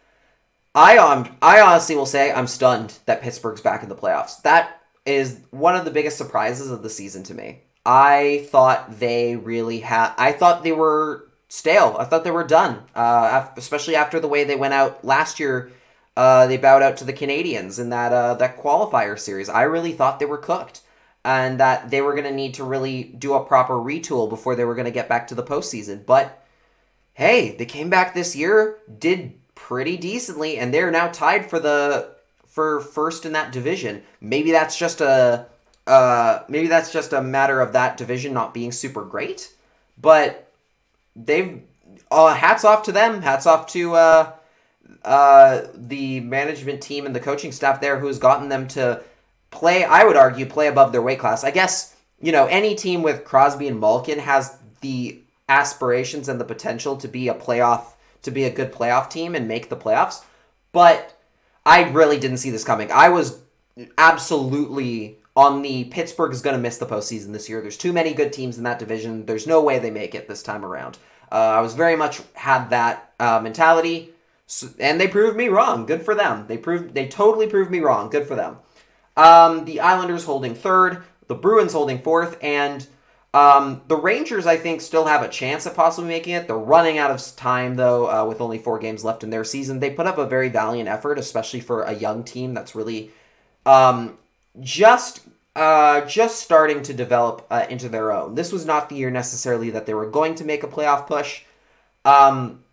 I um, I honestly will say I'm stunned that Pittsburgh's back in the playoffs. That is one of the biggest surprises of the season to me. I thought they really had. I thought they were stale. I thought they were done. Uh, especially after the way they went out last year. Uh, they bowed out to the Canadiens in that uh, that qualifier series. I really thought they were cooked, and that they were going to need to really do a proper retool before they were going to get back to the postseason. But hey, they came back this year, did pretty decently, and they're now tied for the for first in that division. Maybe that's just a uh, maybe that's just a matter of that division not being super great, but they've uh, hats off to them. Hats off to uh, uh, the management team and the coaching staff there who's gotten them to play. I would argue play above their weight class. I guess you know any team with Crosby and Malkin has the aspirations and the potential to be a playoff to be a good playoff team and make the playoffs. But I really didn't see this coming. I was absolutely on the Pittsburgh is going to miss the postseason this year. There's too many good teams in that division. There's no way they make it this time around. Uh, I was very much had that uh, mentality, so, and they proved me wrong. Good for them. They proved they totally proved me wrong. Good for them. Um, the Islanders holding third, the Bruins holding fourth, and um, the Rangers I think still have a chance of possibly making it. They're running out of time though, uh, with only four games left in their season. They put up a very valiant effort, especially for a young team that's really um, just uh, just starting to develop uh, into their own. This was not the year necessarily that they were going to make a playoff push, um,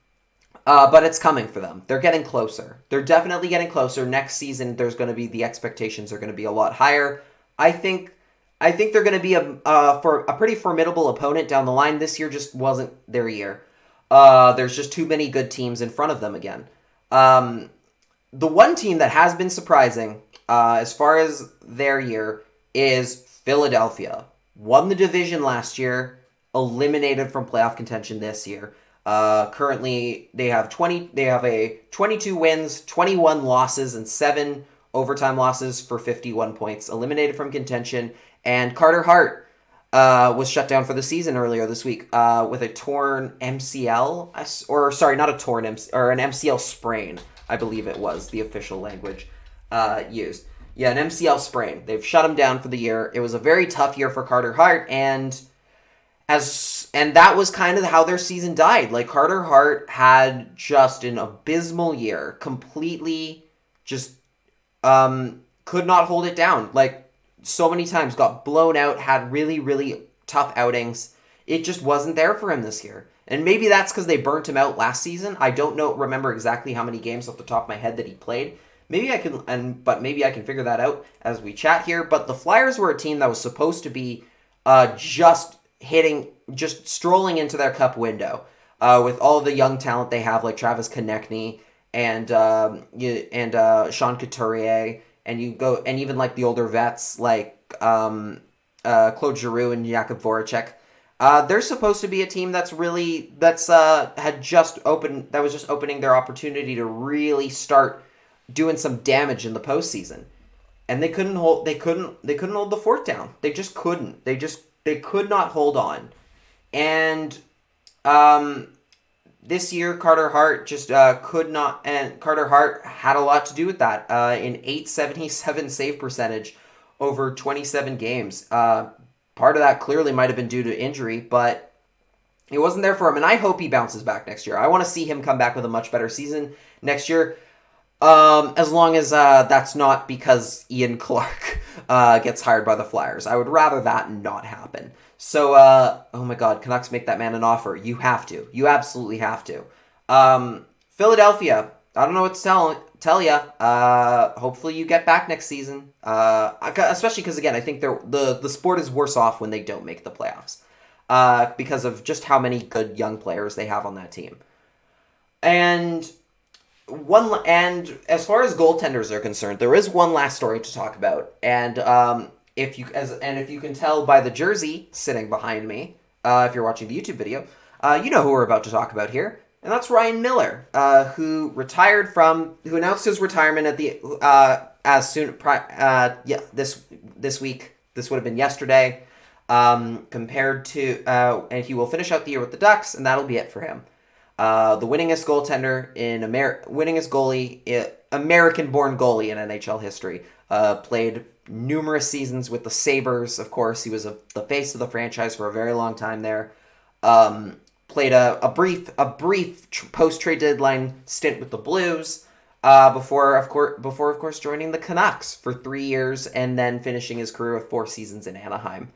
uh, but it's coming for them. They're getting closer. They're definitely getting closer. Next season, there's going to be the expectations are going to be a lot higher. I think. I think they're going to be a uh, for a pretty formidable opponent down the line. This year just wasn't their year. Uh, there's just too many good teams in front of them again. Um, the one team that has been surprising uh, as far as their year is Philadelphia. Won the division last year, eliminated from playoff contention this year. Uh, currently, they have 20. They have a 22 wins, 21 losses, and seven overtime losses for 51 points. Eliminated from contention, and Carter Hart uh, was shut down for the season earlier this week uh, with a torn MCL, or sorry, not a torn MC, or an MCL sprain. I believe it was the official language uh, used. Yeah, an MCL sprain. They've shut him down for the year. It was a very tough year for Carter Hart, and as and that was kind of how their season died. Like Carter Hart had just an abysmal year, completely just um could not hold it down. Like so many times got blown out, had really really tough outings. It just wasn't there for him this year. And maybe that's cuz they burnt him out last season. I don't know remember exactly how many games off the top of my head that he played. Maybe I can and but maybe I can figure that out as we chat here, but the Flyers were a team that was supposed to be uh just hitting, just strolling into their cup window uh, with all the young talent they have, like Travis Konecny and you, and uh, Sean Couturier, and you go and even like the older vets like um, uh, Claude Giroux and Jakub Voracek. Uh, they're supposed to be a team that's really that's uh, had just opened that was just opening their opportunity to really start doing some damage in the postseason, and they couldn't hold they couldn't they couldn't hold the fort down. They just couldn't. They just they could not hold on. And um, this year, Carter Hart just uh, could not, and Carter Hart had a lot to do with that. Uh, in 877 save percentage over 27 games. Uh, part of that clearly might have been due to injury, but it wasn't there for him. And I hope he bounces back next year. I want to see him come back with a much better season next year. Um, as long as uh, that's not because Ian Clark uh, gets hired by the Flyers. I would rather that not happen. So, uh, oh my god, Canucks make that man an offer. You have to. You absolutely have to. Um, Philadelphia, I don't know what to tell, tell you. Uh, hopefully you get back next season. Uh, especially because, again, I think the, the sport is worse off when they don't make the playoffs. Uh, because of just how many good young players they have on that team. And one and as far as goaltenders are concerned, there is one last story to talk about, and um, if you as and if you can tell by the jersey sitting behind me, uh, if you're watching the YouTube video, uh, you know who we're about to talk about here, and that's Ryan Miller, uh, who retired from who announced his retirement at the uh, as soon uh, yeah this this week. This would have been yesterday. Um, compared to uh, and he will finish out the year with the Ducks, and that'll be it for him uh, the winningest goaltender in Amer- winningest goalie, American-born goalie in NHL history. Uh, played numerous seasons with the Sabres. Of course, he was a, the face of the franchise for a very long time there. Um, played a, a brief a brief tr- post trade deadline stint with the Blues. Uh, before of course before of course joining the Canucks for three years and then finishing his career with four seasons in Anaheim.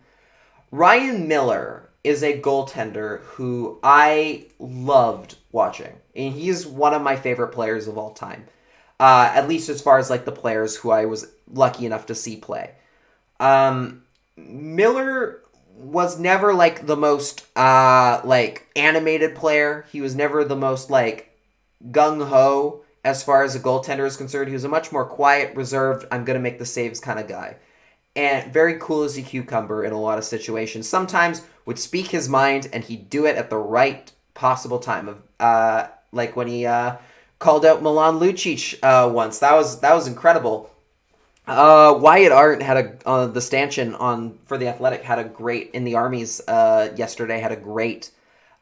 Ryan Miller is a goaltender who I loved watching. And he's one of my favorite players of all time. Uh, at least as far as like the players who I was lucky enough to see play. Um, Miller was never like the most uh, like animated player. He was never the most like gung ho as far as a goaltender is concerned. He was a much more quiet, reserved, I'm gonna make the saves kind of guy and very cool as a cucumber in a lot of situations. Sometimes would speak his mind and he'd do it at the right possible time. Of uh, like when he uh, called out Milan Lucic uh, once. That was that was incredible. Uh, Wyatt Arndt had a uh, the stanchion on for the Athletic had a great in the armies uh, yesterday had a great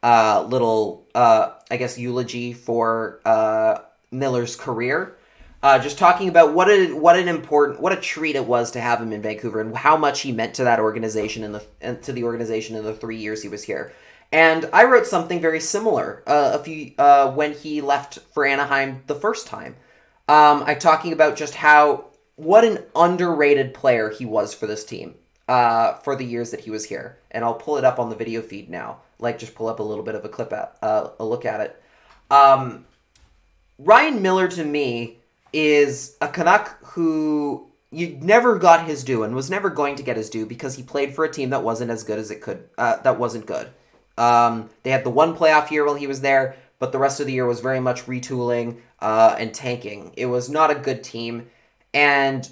uh, little uh, I guess eulogy for uh, Miller's career uh, just talking about what a what an important what a treat it was to have him in Vancouver and how much he meant to that organization and the and to the organization in the three years he was here. And I wrote something very similar uh, a few uh, when he left for Anaheim the first time. Um, I'm talking about just how what an underrated player he was for this team uh, for the years that he was here. And I'll pull it up on the video feed now. Like just pull up a little bit of a clip at uh, a look at it. Um, Ryan Miller to me is a Canuck who you never got his due and was never going to get his due because he played for a team that wasn't as good as it could. Uh, that wasn't good. Um, they had the one playoff year while he was there, but the rest of the year was very much retooling uh, and tanking. It was not a good team, and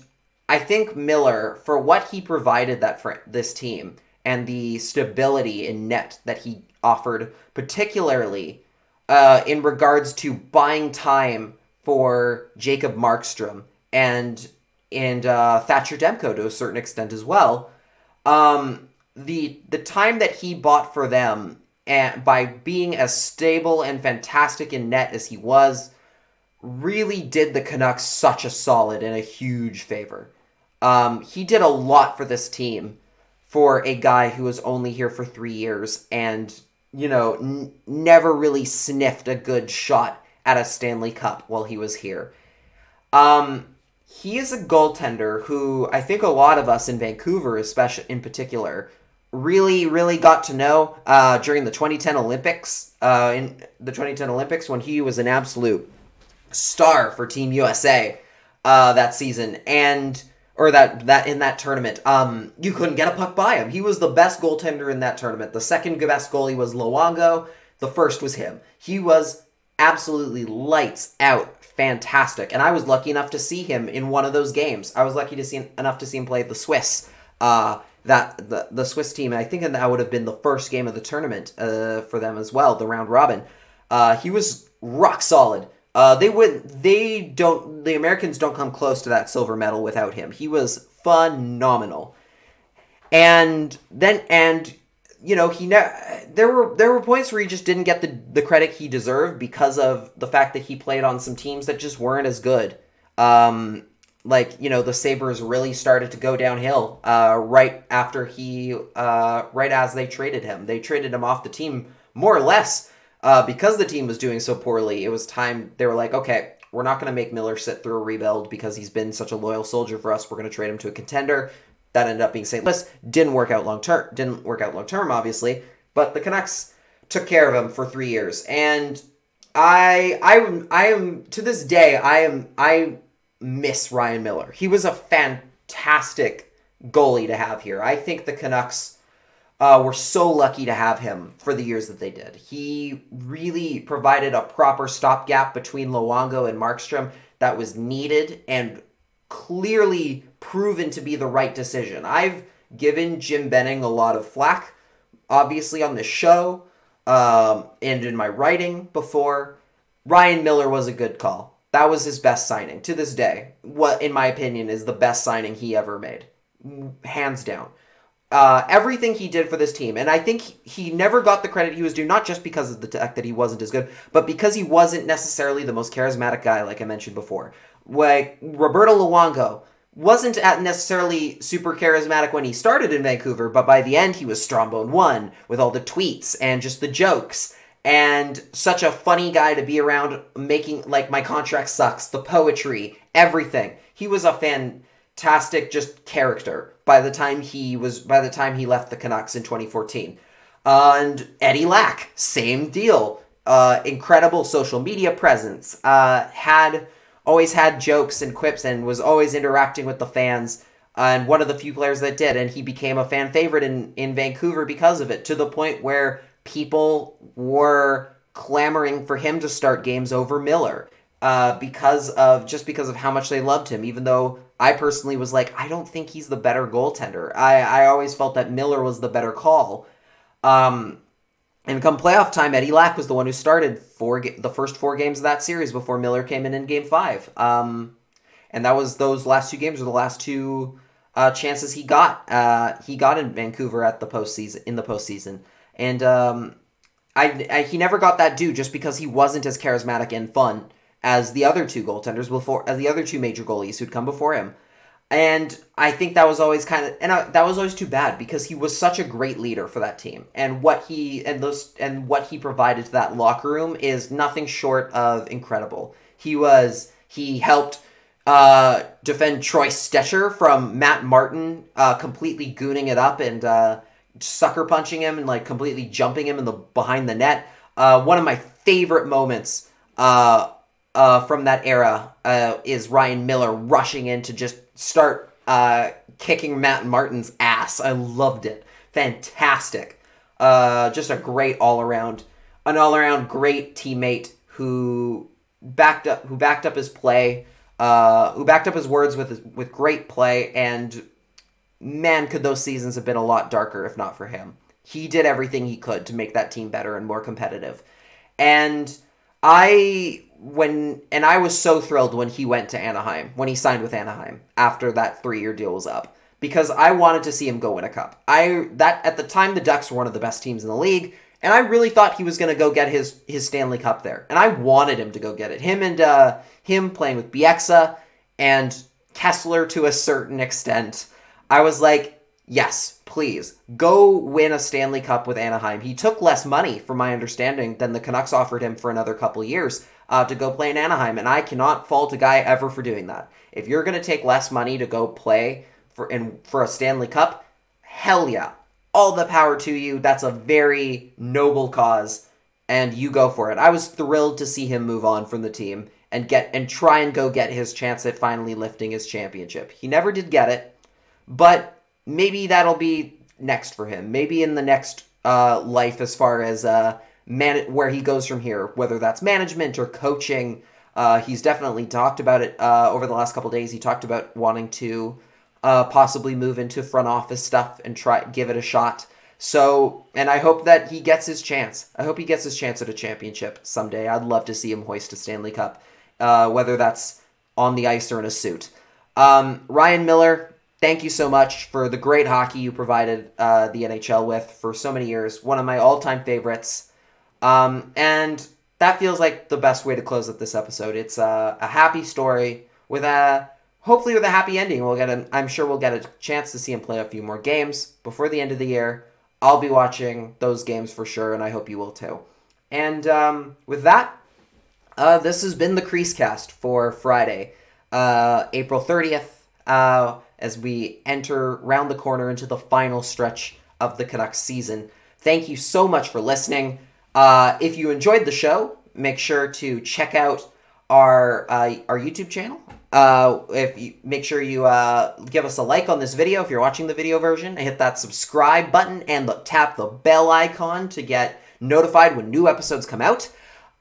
I think Miller, for what he provided that for this team and the stability in net that he offered, particularly uh, in regards to buying time for Jacob Markstrom and and uh, Thatcher Demko to a certain extent as well. Um, the the time that he bought for them and by being as stable and fantastic in net as he was really did the Canucks such a solid and a huge favor. Um, he did a lot for this team for a guy who was only here for three years and, you know, n- never really sniffed a good shot at a Stanley Cup while he was here. Um, he is a goaltender who I think a lot of us in Vancouver, especially in particular, really, really got to know uh, during the 2010 Olympics. Uh, in the 2010 Olympics, when he was an absolute star for Team USA uh, that season, and or that that in that tournament, um, you couldn't get a puck by him. He was the best goaltender in that tournament. The second best goalie was Luongo. The first was him. He was absolutely lights out, fantastic. And I was lucky enough to see him in one of those games. I was lucky to see enough to see him play the Swiss. Uh, that the the Swiss team. I think that would have been the first game of the tournament uh, for them as well, the round robin. Uh, he was rock solid. Uh, they would they don't the Americans don't come close to that silver medal without him. He was phenomenal. And then and you know he ne- there were there were points where he just didn't get the the credit he deserved because of the fact that he played on some teams that just weren't as good. Um, like you know the Sabres really started to go downhill uh, right after he uh, right as they traded him. They traded him off the team more or less uh, because the team was doing so poorly. It was time they were like, okay, we're not going to make Miller sit through a rebuild because he's been such a loyal soldier for us. We're going to trade him to a contender. That ended up being St. Louis. Didn't work out long term. Didn't work out long term, obviously. But the Canucks took care of him for three years, and I I I am to this day I am I miss Ryan Miller. He was a fantastic goalie to have here. I think the Canucks uh, were so lucky to have him for the years that they did. He really provided a proper stopgap between Luongo and Markstrom that was needed and clearly proven to be the right decision. I've given Jim Benning a lot of flack, obviously, on this show um, and in my writing before. Ryan Miller was a good call. That was his best signing to this day. What, in my opinion, is the best signing he ever made, hands down. Uh, everything he did for this team, and I think he never got the credit he was due, not just because of the fact that he wasn't as good, but because he wasn't necessarily the most charismatic guy, like I mentioned before. Like Roberto Luongo wasn't necessarily super charismatic when he started in Vancouver, but by the end he was Strombone one with all the tweets and just the jokes. And such a funny guy to be around making like my contract sucks the poetry everything. He was a fantastic just character by the time he was by the time he left the canucks in 2014 uh, and eddie lack same deal. Uh, incredible social media presence. Uh, had always had jokes and quips and was always interacting with the fans and one of the few players that did and he became a fan favorite in, in vancouver because of it to the point where people were clamoring for him to start games over Miller uh, because of just because of how much they loved him. Even though I personally was like, I don't think he's the better goaltender. I I always felt that Miller was the better call. Um, and come playoff time, Eddie Lack was the one who started four ga- the first four games of that series before Miller came in in Game Five. Um, and that was those last two games were the last two uh, chances he got. Uh, he got in Vancouver at the postseason in the postseason and um, I, I, he never got that due just because he wasn't as charismatic and fun as the other two goaltenders before, as the other two major goalies who'd come before him. And I think that was always kind of, and I, that was always too bad because he was such a great leader for that team, and what he and those and what he provided to that locker room is nothing short of incredible. He was he helped uh, defend Troy Stecher from Matt Martin uh, completely gooning it up and uh, sucker punching him and like completely jumping him in the behind the net. Uh, one of my favorite moments uh, uh, from that era uh, is Ryan Miller rushing in to just start uh, kicking Matt Martin's ass. I loved it. Fantastic. Uh, just a great all around, an all around great teammate who backed up who backed up his play, who backed up his words with with great play and man, could those seasons have been a lot darker if not for him. He did everything he could to make that team better and more competitive. And I when and I was so thrilled when he went to Anaheim, when he signed with Anaheim after that 3-year deal was up because I wanted to see him go win a cup. I that at the time the Ducks were one of the best teams in the league and I really thought he was going to go get his his Stanley Cup there. And I wanted him to go get it. Him and uh him playing with Bieksa and Kesler to a certain extent. I was like, yes, please go win a Stanley Cup with Anaheim. He took less money, from my understanding, than the Canucks offered him for another couple years uh, to go play in Anaheim, and I cannot fault a guy ever for doing that. If you're going to take less money to go play for in for a Stanley Cup, hell yeah, all the power to you. That's a very noble cause, and you go for it. I was thrilled to see him move on from the team and get and try and go get his chance at finally lifting his championship. He never did get it, but maybe that'll be next for him. Maybe in the next uh, life, as far as uh, man where he goes from here, whether that's management or coaching. Uh, he's definitely talked about it uh, over the last couple days. He talked about wanting to uh, possibly move into front office stuff and try give it a shot. So, and I hope that he gets his chance. I hope he gets his chance at a championship someday. I'd love to see him hoist a Stanley Cup, uh, whether that's on the ice or in a suit. Um, Ryan Miller, thank you so much for the great hockey you provided uh, the NHL with for so many years. One of my all-time favorites. Um, and that feels like the best way to close up this episode. It's a, a happy story with a hopefully with a happy ending. We'll get a, I'm sure we'll get a chance to see him play a few more games before the end of the year. I'll be watching those games for sure, and I hope you will too. And um, with that, uh, this has been the Crease Cast for Friday, uh, April 30th, uh, as we enter round the corner into the final stretch of the Canucks season. Thank you so much for listening. Uh, if you enjoyed the show, make sure to check out our uh, our YouTube channel. Uh, if you make sure you uh, give us a like on this video if you're watching the video version, hit that subscribe button and the, tap the bell icon to get notified when new episodes come out.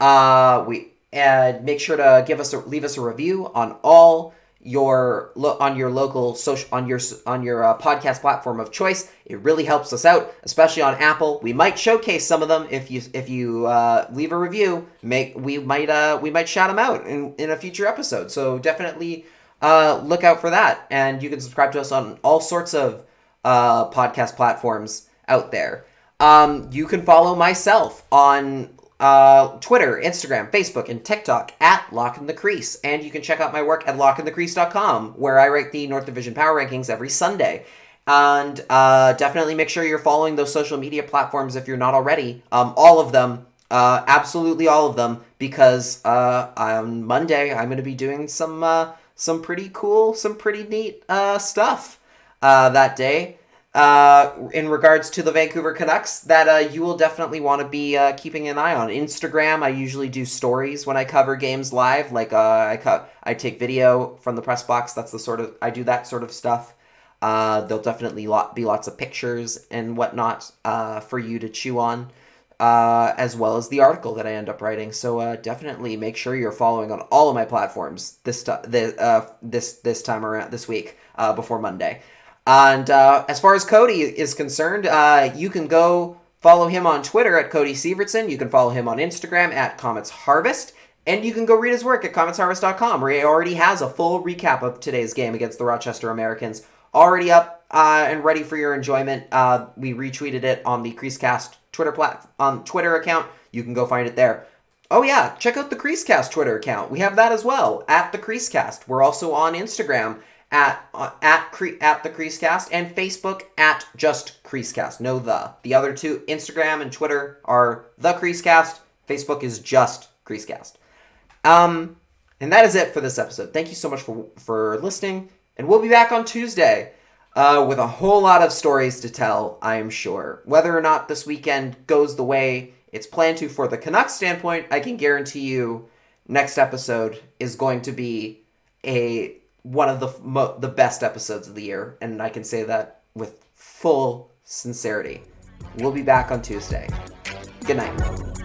Uh, we and make sure to give us a, leave us a review on all your on your local social on your on your uh, podcast platform of choice. It really helps us out, especially on Apple. We might showcase some of them if you if you uh, leave a review. Make we might uh, we might shout them out in in a future episode. So definitely uh, look out for that, and you can subscribe to us on all sorts of uh, podcast platforms out there. Um, you can follow myself on uh, Twitter, Instagram, Facebook, and TikTok at Lach in the Crease. And you can check out my work at lachinthecrease.com, where I write the North Division Power Rankings every Sunday. And uh, definitely make sure you're following those social media platforms if you're not already. Um, all of them, uh, absolutely all of them, because uh, on Monday I'm going to be doing some uh, some pretty cool, some pretty neat uh, stuff that day uh, in regards to the Vancouver Canucks that uh, you will definitely want to be uh, keeping an eye on. Instagram, I usually do stories when I cover games live. Like uh, I cut, I take video from the press box. That's the sort of I do that sort of stuff. Uh, there'll definitely lot, be lots of pictures and whatnot for you to chew on, as well as the article that I end up writing. So definitely make sure you're following on all of my platforms this t- this this time around this week before Monday. And uh, as far as Cody is concerned, uh, you can go follow him on Twitter at Cody Sievertson. You can follow him on Instagram at Comets Harvest. And you can go read his work at cometsharvest.com, where he already has a full recap of today's game against the Rochester Americans already up uh, and ready for your enjoyment. Uh, we retweeted it on the Creasecast Twitter plat- on Twitter account. You can go find it there. Oh yeah, check out the Creasecast Twitter account. We have that as well at the Creasecast. We're also on Instagram at uh, at Cre- at the Creasecast and Facebook at just Creasecast. No the. The other two, Instagram and Twitter, are the Creasecast. Facebook is just Creasecast. Um, and that is it for this episode. Thank you so much for for listening, and we'll be back on Tuesday. Uh, with a whole lot of stories to tell, I am sure. Whether or not this weekend goes the way it's planned to for the Canucks standpoint, I can guarantee you next episode is going to be a one of the mo- the best episodes of the year, and I can say that with full sincerity. We'll be back on Tuesday. Good night.